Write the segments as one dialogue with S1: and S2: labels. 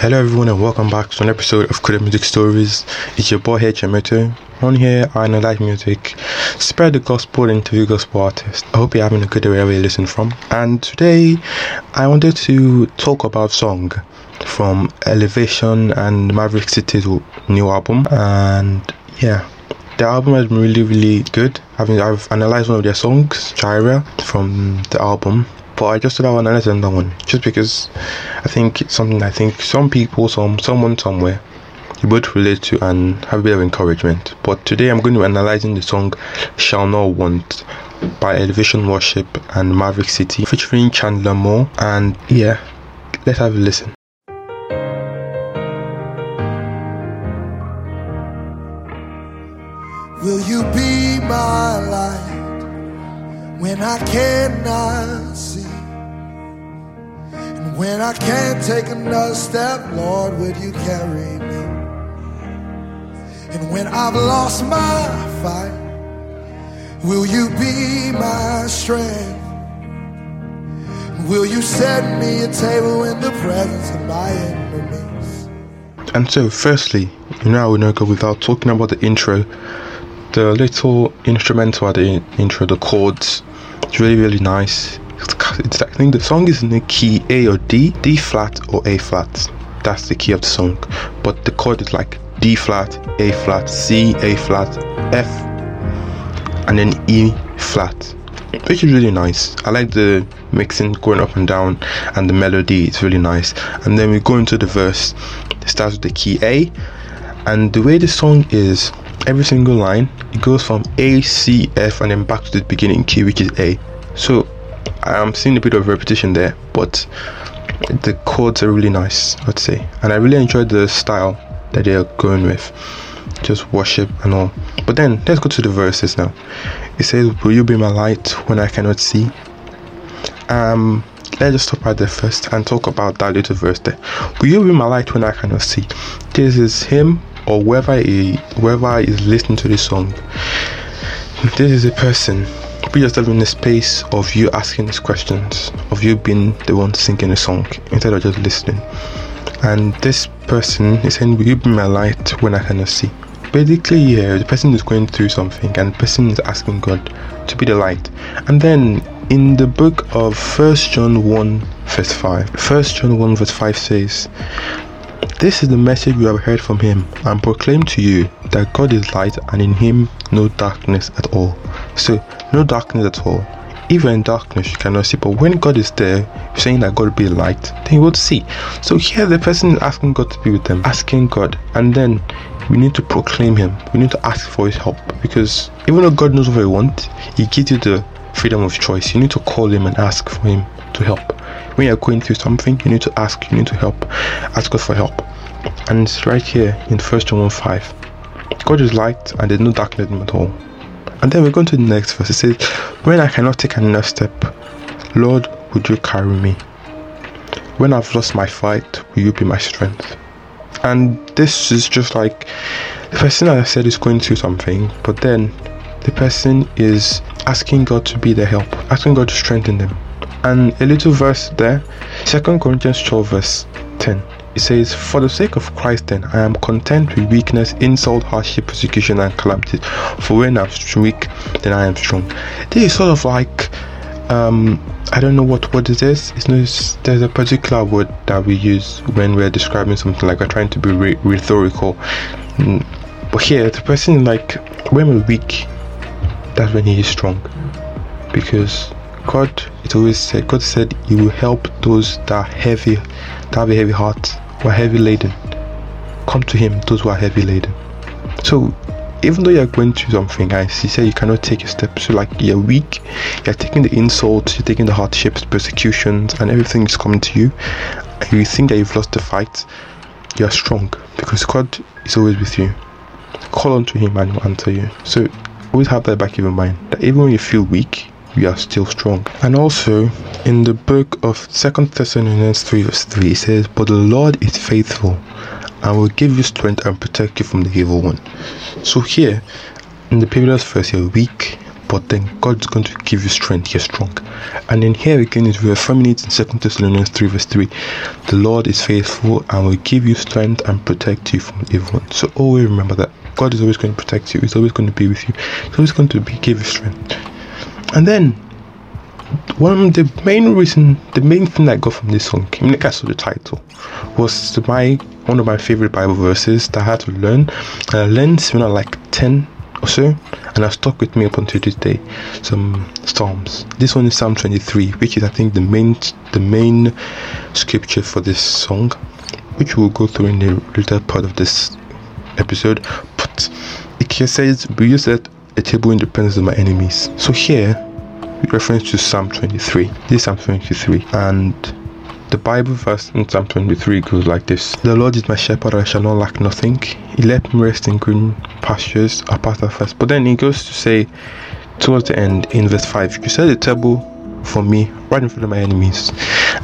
S1: Hello everyone and welcome back to an episode of Creative Music Stories. It's your boy here, Chemeto. On here, I analyze music, spread the gospel, interview gospel artists. I hope you're having a good day wherever you listen from. And today, I wanted to talk about song from Elevation and Maverick City's new album. And yeah, the album has been really, really good. I've, I've analyzed one of their songs, Jireh, from the album but I just I would analyze another one just because I think it's something I think some people, some someone somewhere you both relate to and have a bit of encouragement. But today I'm going to be analyzing the song Shall Not Want by Elevation Worship and Maverick City featuring Chandler Moore and yeah, let's have a listen.
S2: Will you be when I cannot see? And when I can't take another step, Lord, would you carry me? And when I've lost my fight, will you be my strength? Will you set me a table in the presence of my enemies?
S1: And so, firstly, you know, would not go without talking about the intro, the little instrumental at the intro, the chords. It's really, really nice it's I think the song is in the key A or D, D flat or A flat. That's the key of the song. But the chord is like D flat, A flat, C, A flat, F, and then E flat. Which is really nice. I like the mixing going up and down and the melody it's really nice. And then we go into the verse. It starts with the key A. And the way the song is, every single line, it goes from A, C, F, and then back to the beginning key, which is A. So I'm seeing a bit of repetition there, but the chords are really nice, I'd say, and I really enjoyed the style that they are going with, just worship and all. But then let's go to the verses now. It says, "Will you be my light when I cannot see?" Um, let's just stop right there first and talk about that little verse there. Will you be my light when I cannot see? This is him or whoever he, whoever is listening to this song. This is a person put yourself in the space of you asking these questions, of you being the one singing a song instead of just listening. And this person is saying, Will you be my light when I cannot see? Basically, yeah, the person is going through something and the person is asking God to be the light. And then in the book of First John 1, verse 5, First John 1, verse 5 says, this is the message we have heard from him and proclaim to you that God is light and in him no darkness at all. So, no darkness at all. Even in darkness, you cannot see, but when God is there, saying that God be light, then you will see. So, here the person is asking God to be with them, asking God, and then we need to proclaim Him. We need to ask for His help because even though God knows what you want, He gives you the freedom of choice. You need to call Him and ask for Him to help when you're going through something, you need to ask, you need to help, ask God for help. And it's right here in First John 1 5. God is light and there's no darkness in him at all. And then we go to the next verse. It says, When I cannot take another step, Lord, would you carry me? When I've lost my fight, will you be my strength? And this is just like the person I said is going through something, but then the person is asking God to be their help, asking God to strengthen them and a little verse there, Second Corinthians 12, verse 10. It says, For the sake of Christ, then, I am content with weakness, insult, hardship, persecution, and calamity. For when I'm weak, then I am strong. This is sort of like, um, I don't know what word it is. It's not, there's a particular word that we use when we're describing something like we're trying to be re- rhetorical. Mm, but here, the person, like, when we're weak, that's when he is strong. Because God, it always said, God said He will help those that heavy, that have a heavy heart, who are heavy laden. Come to Him, those who are heavy laden. So, even though you're going through something, guys, He said you cannot take your steps. So, like you're weak, you're taking the insults, you're taking the hardships, persecutions, and everything is coming to you, and you think that you've lost the fight. You're strong because God is always with you. Call unto Him and He'll answer you. So, always have that back in your mind that even when you feel weak, we are still strong. And also in the book of Second Thessalonians 3 verse 3 it says, But the Lord is faithful and will give you strength and protect you from the evil one. So here in the previous verse you're weak, but then God's going to give you strength. You're strong. And then here again is reaffirming it in 2 Thessalonians 3 verse 3. The Lord is faithful and will give you strength and protect you from evil. one. So always remember that God is always going to protect you. He's always going to be with you. He's always going to be, give you strength. And then one of the main reason, the main thing I got from this song, I mean, I saw the title, was my one of my favorite Bible verses that I had to learn. And I learned when I like ten or so, and I stuck with me up until this day. Some Psalms. This one is Psalm 23, which is I think the main the main scripture for this song, which we'll go through in the later part of this episode. But it says, "We use that a table in the presence of my enemies." So here reference to Psalm 23. This is Psalm 23, and the Bible verse in Psalm 23 goes like this The Lord is my shepherd, I shall not lack nothing. He let me rest in green pastures, apart at first. But then he goes to say, towards the end, in verse 5, You set a table for me right in front of my enemies.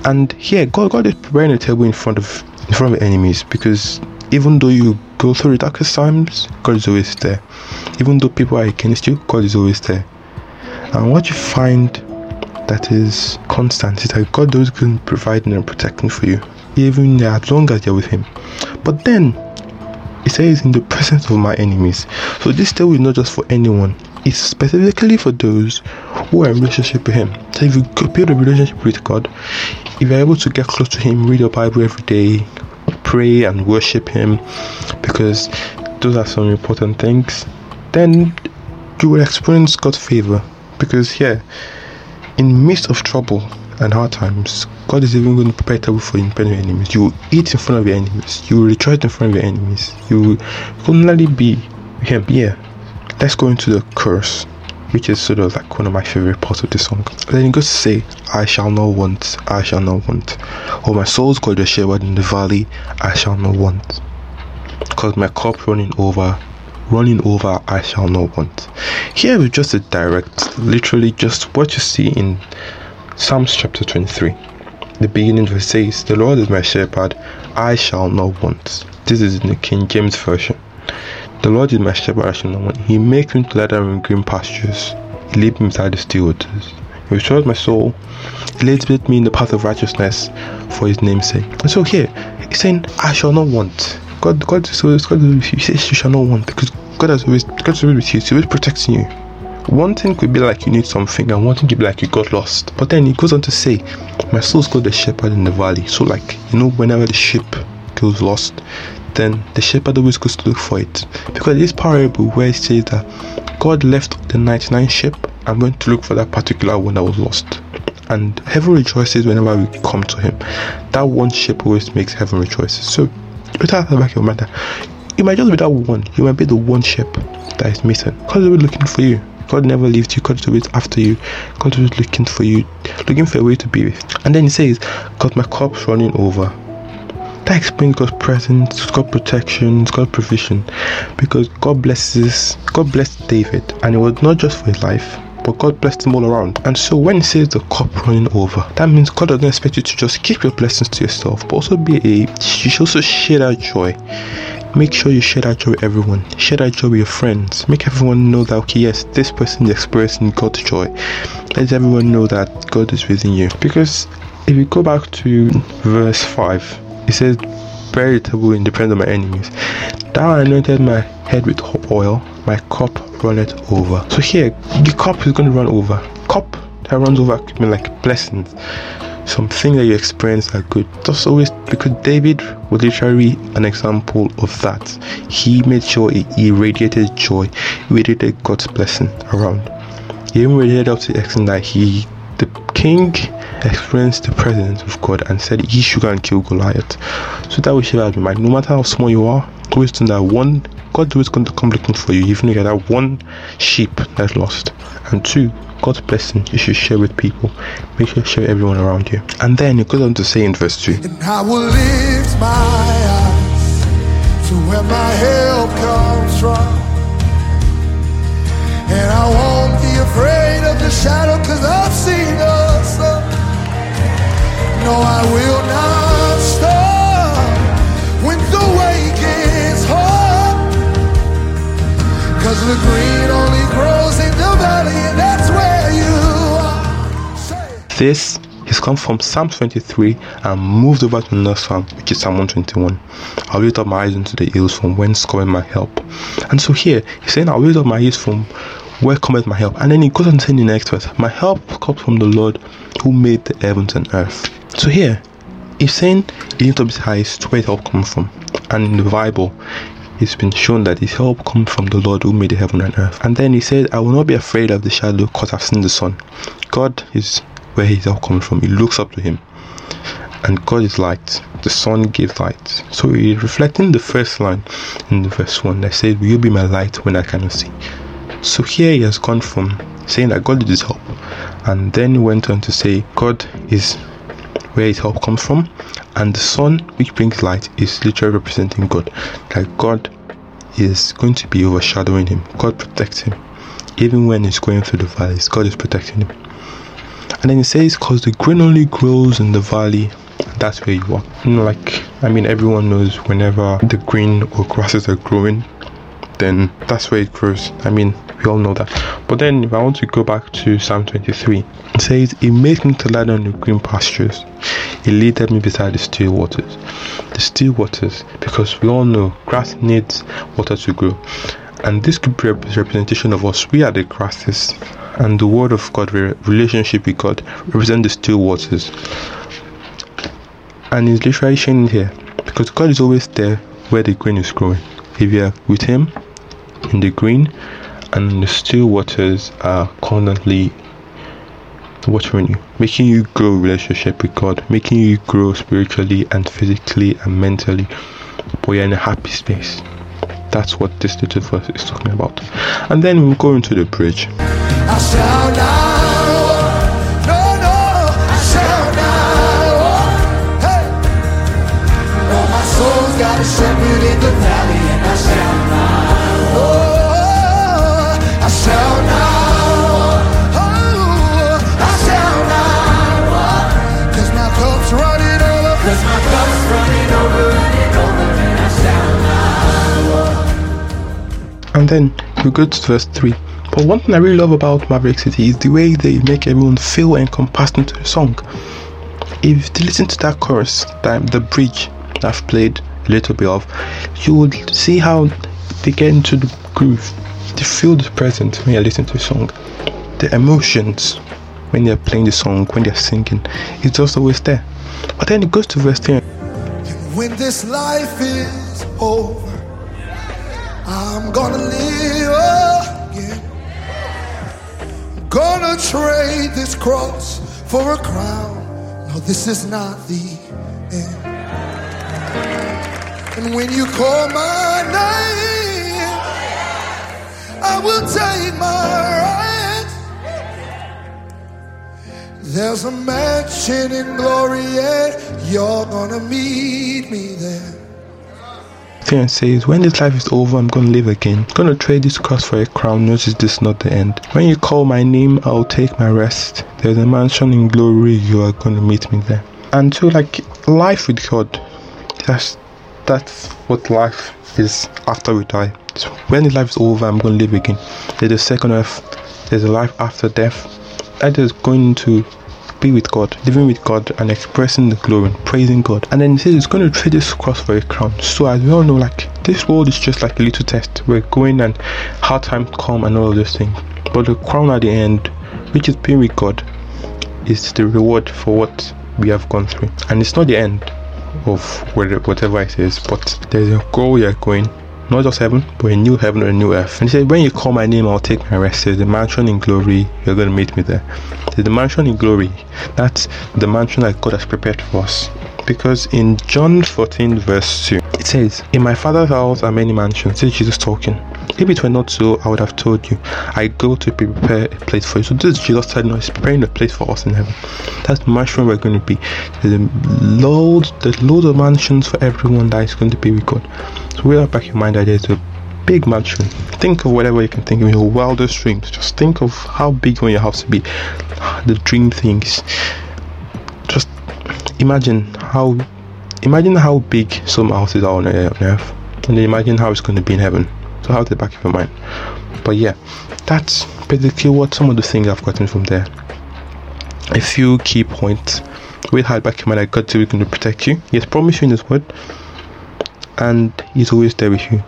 S1: And here, God, God is preparing a table in front of in front of enemies because even though you go through the darkest times, God is always there. Even though people are against you, God is always there. And what you find that is constant is that God going to providing and protecting for you, even as long as you're with Him. But then it says, in the presence of my enemies. So this table is not just for anyone, it's specifically for those who are in relationship with Him. So if you build a relationship with God, if you're able to get close to Him, read your Bible every day, pray and worship Him, because those are some important things, then you will experience God's favor because here, in midst of trouble and hard times, God is even going to prepare table for you in front of your enemies. You will eat in front of your enemies. You will rejoice in front of your enemies. You will only be Him. Yeah. Let's go into the curse, which is sort of like one of my favorite parts of the song. Then he goes to say, I shall not want, I shall not want. Oh, my soul's called a shepherd in the valley, I shall not want. Cause my cup running over, running over I shall not want. Here is just a direct, literally just what you see in Psalms chapter 23. The beginning verse says, The Lord is my shepherd, I shall not want. This is in the King James Version. The Lord is my shepherd, I shall not want. He makes me to lie down in green pastures. He leads me beside the still waters. He restores my soul. He leads me in the path of righteousness for his name's sake. And so here, he's saying, I shall not want. God, God is always, God is, he says you shall not want because God has always God is always with you, He's always protecting you. One thing could be like you need something, and one thing could be like you got lost. But then he goes on to say, My soul's got the shepherd in the valley. So, like, you know, whenever the sheep goes lost, then the shepherd always goes to look for it. Because this parable where it says that God left the 99 sheep and went to look for that particular one that was lost. And heaven rejoices whenever we come to Him. That one sheep always makes heaven rejoices. So, without the back of your mind, you might just be that one. You might be the one sheep that is missing. God is always looking for you. God never leaves you. God is always after you. God is looking for you, looking for a way to be with. And then he says, "Got my cup's running over." That explains God's presence, God's protection, God's provision, because God blesses. God blessed David, and it was not just for his life, but God blessed him all around. And so when he says the cup running over, that means God doesn't expect you to just keep your blessings to yourself, but also be a you should also share that joy. Make sure you share that joy with everyone. Share that joy with your friends. Make everyone know that okay, yes, this person is experiencing God's joy. Let everyone know that God is within you. Because if you go back to verse 5, it says, Bury the table in the presence of my enemies. Thou I anointed my head with oil, my cup runneth over. So here, the cup is going to run over. Cup that runs over could mean like blessings something that you experience are good. That's always because David was literally an example of that. He made sure he radiated joy, radiated God's blessing around. He even radiated up to the extent that he, the king, experienced the presence of God and said he should go and kill Goliath. So that we should have in mind. No matter how small you are, always know that one God's always going to come looking for you, even if you're that one sheep that's lost. And two, God's blessing you should share with people. Make sure you share everyone around you. And then it goes on to say in verse 2
S2: And I will lift my eyes to where my help comes from. And I won't be afraid of the shadow, cause I've seen the.
S1: This He's come from Psalm 23 and moved over to another psalm, which is Psalm 121. I'll lift up my eyes into the hills from whence cometh my help. And so here, he's saying, I'll lift up my eyes from where cometh my help. And then he goes on saying in the next verse, My help comes from the Lord who made the heavens and earth. So here, he's saying lifts up his eyes to where his help comes from. And in the Bible, it's been shown that his help comes from the Lord who made the heaven and earth. And then he said, I will not be afraid of the shadow because I've seen the sun. God is where his help comes from. He looks up to him. And God is light. The sun gives light. So he's reflecting the first line in the verse 1 that says, Will you be my light when I cannot see? So here he has gone from saying that God is his help. And then he went on to say, God is where his help comes from. And the sun, which brings light, is literally representing God. That God is going to be overshadowing him. God protects him. Even when he's going through the valleys, God is protecting him. And then it says, because the green only grows in the valley, that's where you are. You know, like, I mean, everyone knows whenever the green or grasses are growing, then that's where it grows. I mean, we all know that. But then, if I want to go back to Psalm 23, it says, He made me to lie down in green pastures. He leaded me beside the still waters. The still waters, because we all know grass needs water to grow. And this could be a representation of us. We are the grasses and the word of God, relationship with God, represent the still waters. And it's literally showing here because God is always there where the grain is growing. If you're with Him in the green, and the still waters are constantly watering you, making you grow relationship with God, making you grow spiritually and physically and mentally, but you're in a happy space. That's what this little verse is talking about. And then we'll go into the bridge. Shepherd in the valley, And then we go to verse 3. But one thing I really love about Maverick City is the way they make everyone feel encompassed into the song. If you listen to that chorus, that the bridge I've played a little bit of, you would see how they get into the groove. They feel the present when you listen to the song. The emotions when they're playing the song, when they're singing, it's just always there. But then it goes to verse 10. When this life is over, I'm gonna live again. Gonna trade this cross for a crown. No, this is not the end. And when you call my name, I will take my right. There's a mansion in glory, and you're gonna meet me there and says, When this life is over, I'm going to live again. I'm going to trade this cross for a crown. Notice this is not the end. When you call my name, I'll take my rest. There's a mansion in glory. You are going to meet me there. And so, like, life with God, that's, that's what life is after we die. So when this life is over, I'm going to live again. There's a second earth. There's a life after death. That is going to be with God, living with God, and expressing the glory praising God. And then he says he's going to trade this cross for a crown. So as we all know, like this world is just like a little test. We're going and hard times come and all of those things. But the crown at the end, which is being with God, is the reward for what we have gone through. And it's not the end of whatever it is, but there's a goal you're going not just heaven, but a new heaven and a new earth. And he said, When you call my name, I'll take my rest. There's a mansion in glory, you're going to meet me there. There's the mansion in glory. That's the mansion that God has prepared for us. Because in John 14, verse 2, it says, In my father's house are many mansions. This is Jesus talking. If it were not so, I would have told you. I go to prepare a place for you. So this is Jesus telling us, preparing a place for us in heaven. That's the mansion we're going to be. There's a load, there's loads of mansions for everyone that is going to be with God. So we'll back your mind that there's a big mansion. Think of whatever you can think of your wildest dreams. Just think of how big want your house to be. The dream things. Imagine how imagine how big some houses are on uh, earth. And then imagine how it's going to be in heaven. So have the back of your mind. But yeah, that's basically what some of the things I've gotten from there. a few key points. With hard back in mind that God's always going to protect you. He has promised you in His word, and He's always there with you.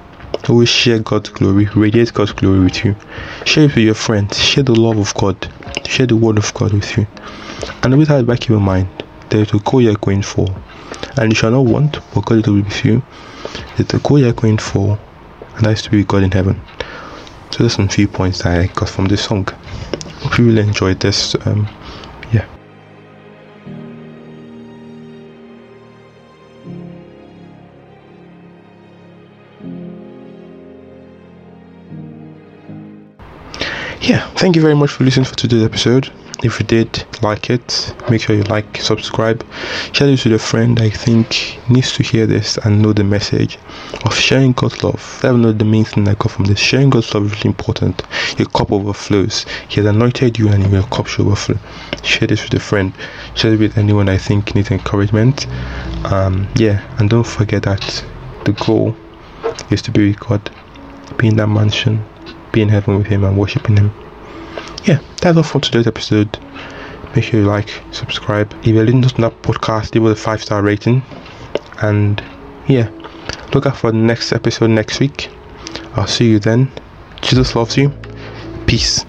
S1: Always share God's glory, radiate God's glory with you. Share it with your friends. Share the love of God. Share the word of God with you. And always have back in your mind there a goal you're going for, and you shall not want, because it will be with you. There's a goal you're going for, and that is to be God in heaven. So there's some few points that I got from this song. Hope you really enjoyed this. Um, Yeah, thank you very much for listening for today's episode. If you did like it, make sure you like, subscribe, share this with a friend I think needs to hear this and know the message of sharing God's love. That's not the main thing I got from this. Sharing God's love is really important. Your cup overflows. He has anointed you and your cup should overflow. Share this with a friend. Share it with anyone I think needs encouragement. Um, yeah, and don't forget that the goal is to be with God, be in that mansion, be in heaven with Him, and worshiping Him yeah, that's all for today's episode. Make sure you like, subscribe. If you're listening to that podcast, give it a five star rating. And yeah, look out for the next episode next week. I'll see you then. Jesus loves you. Peace.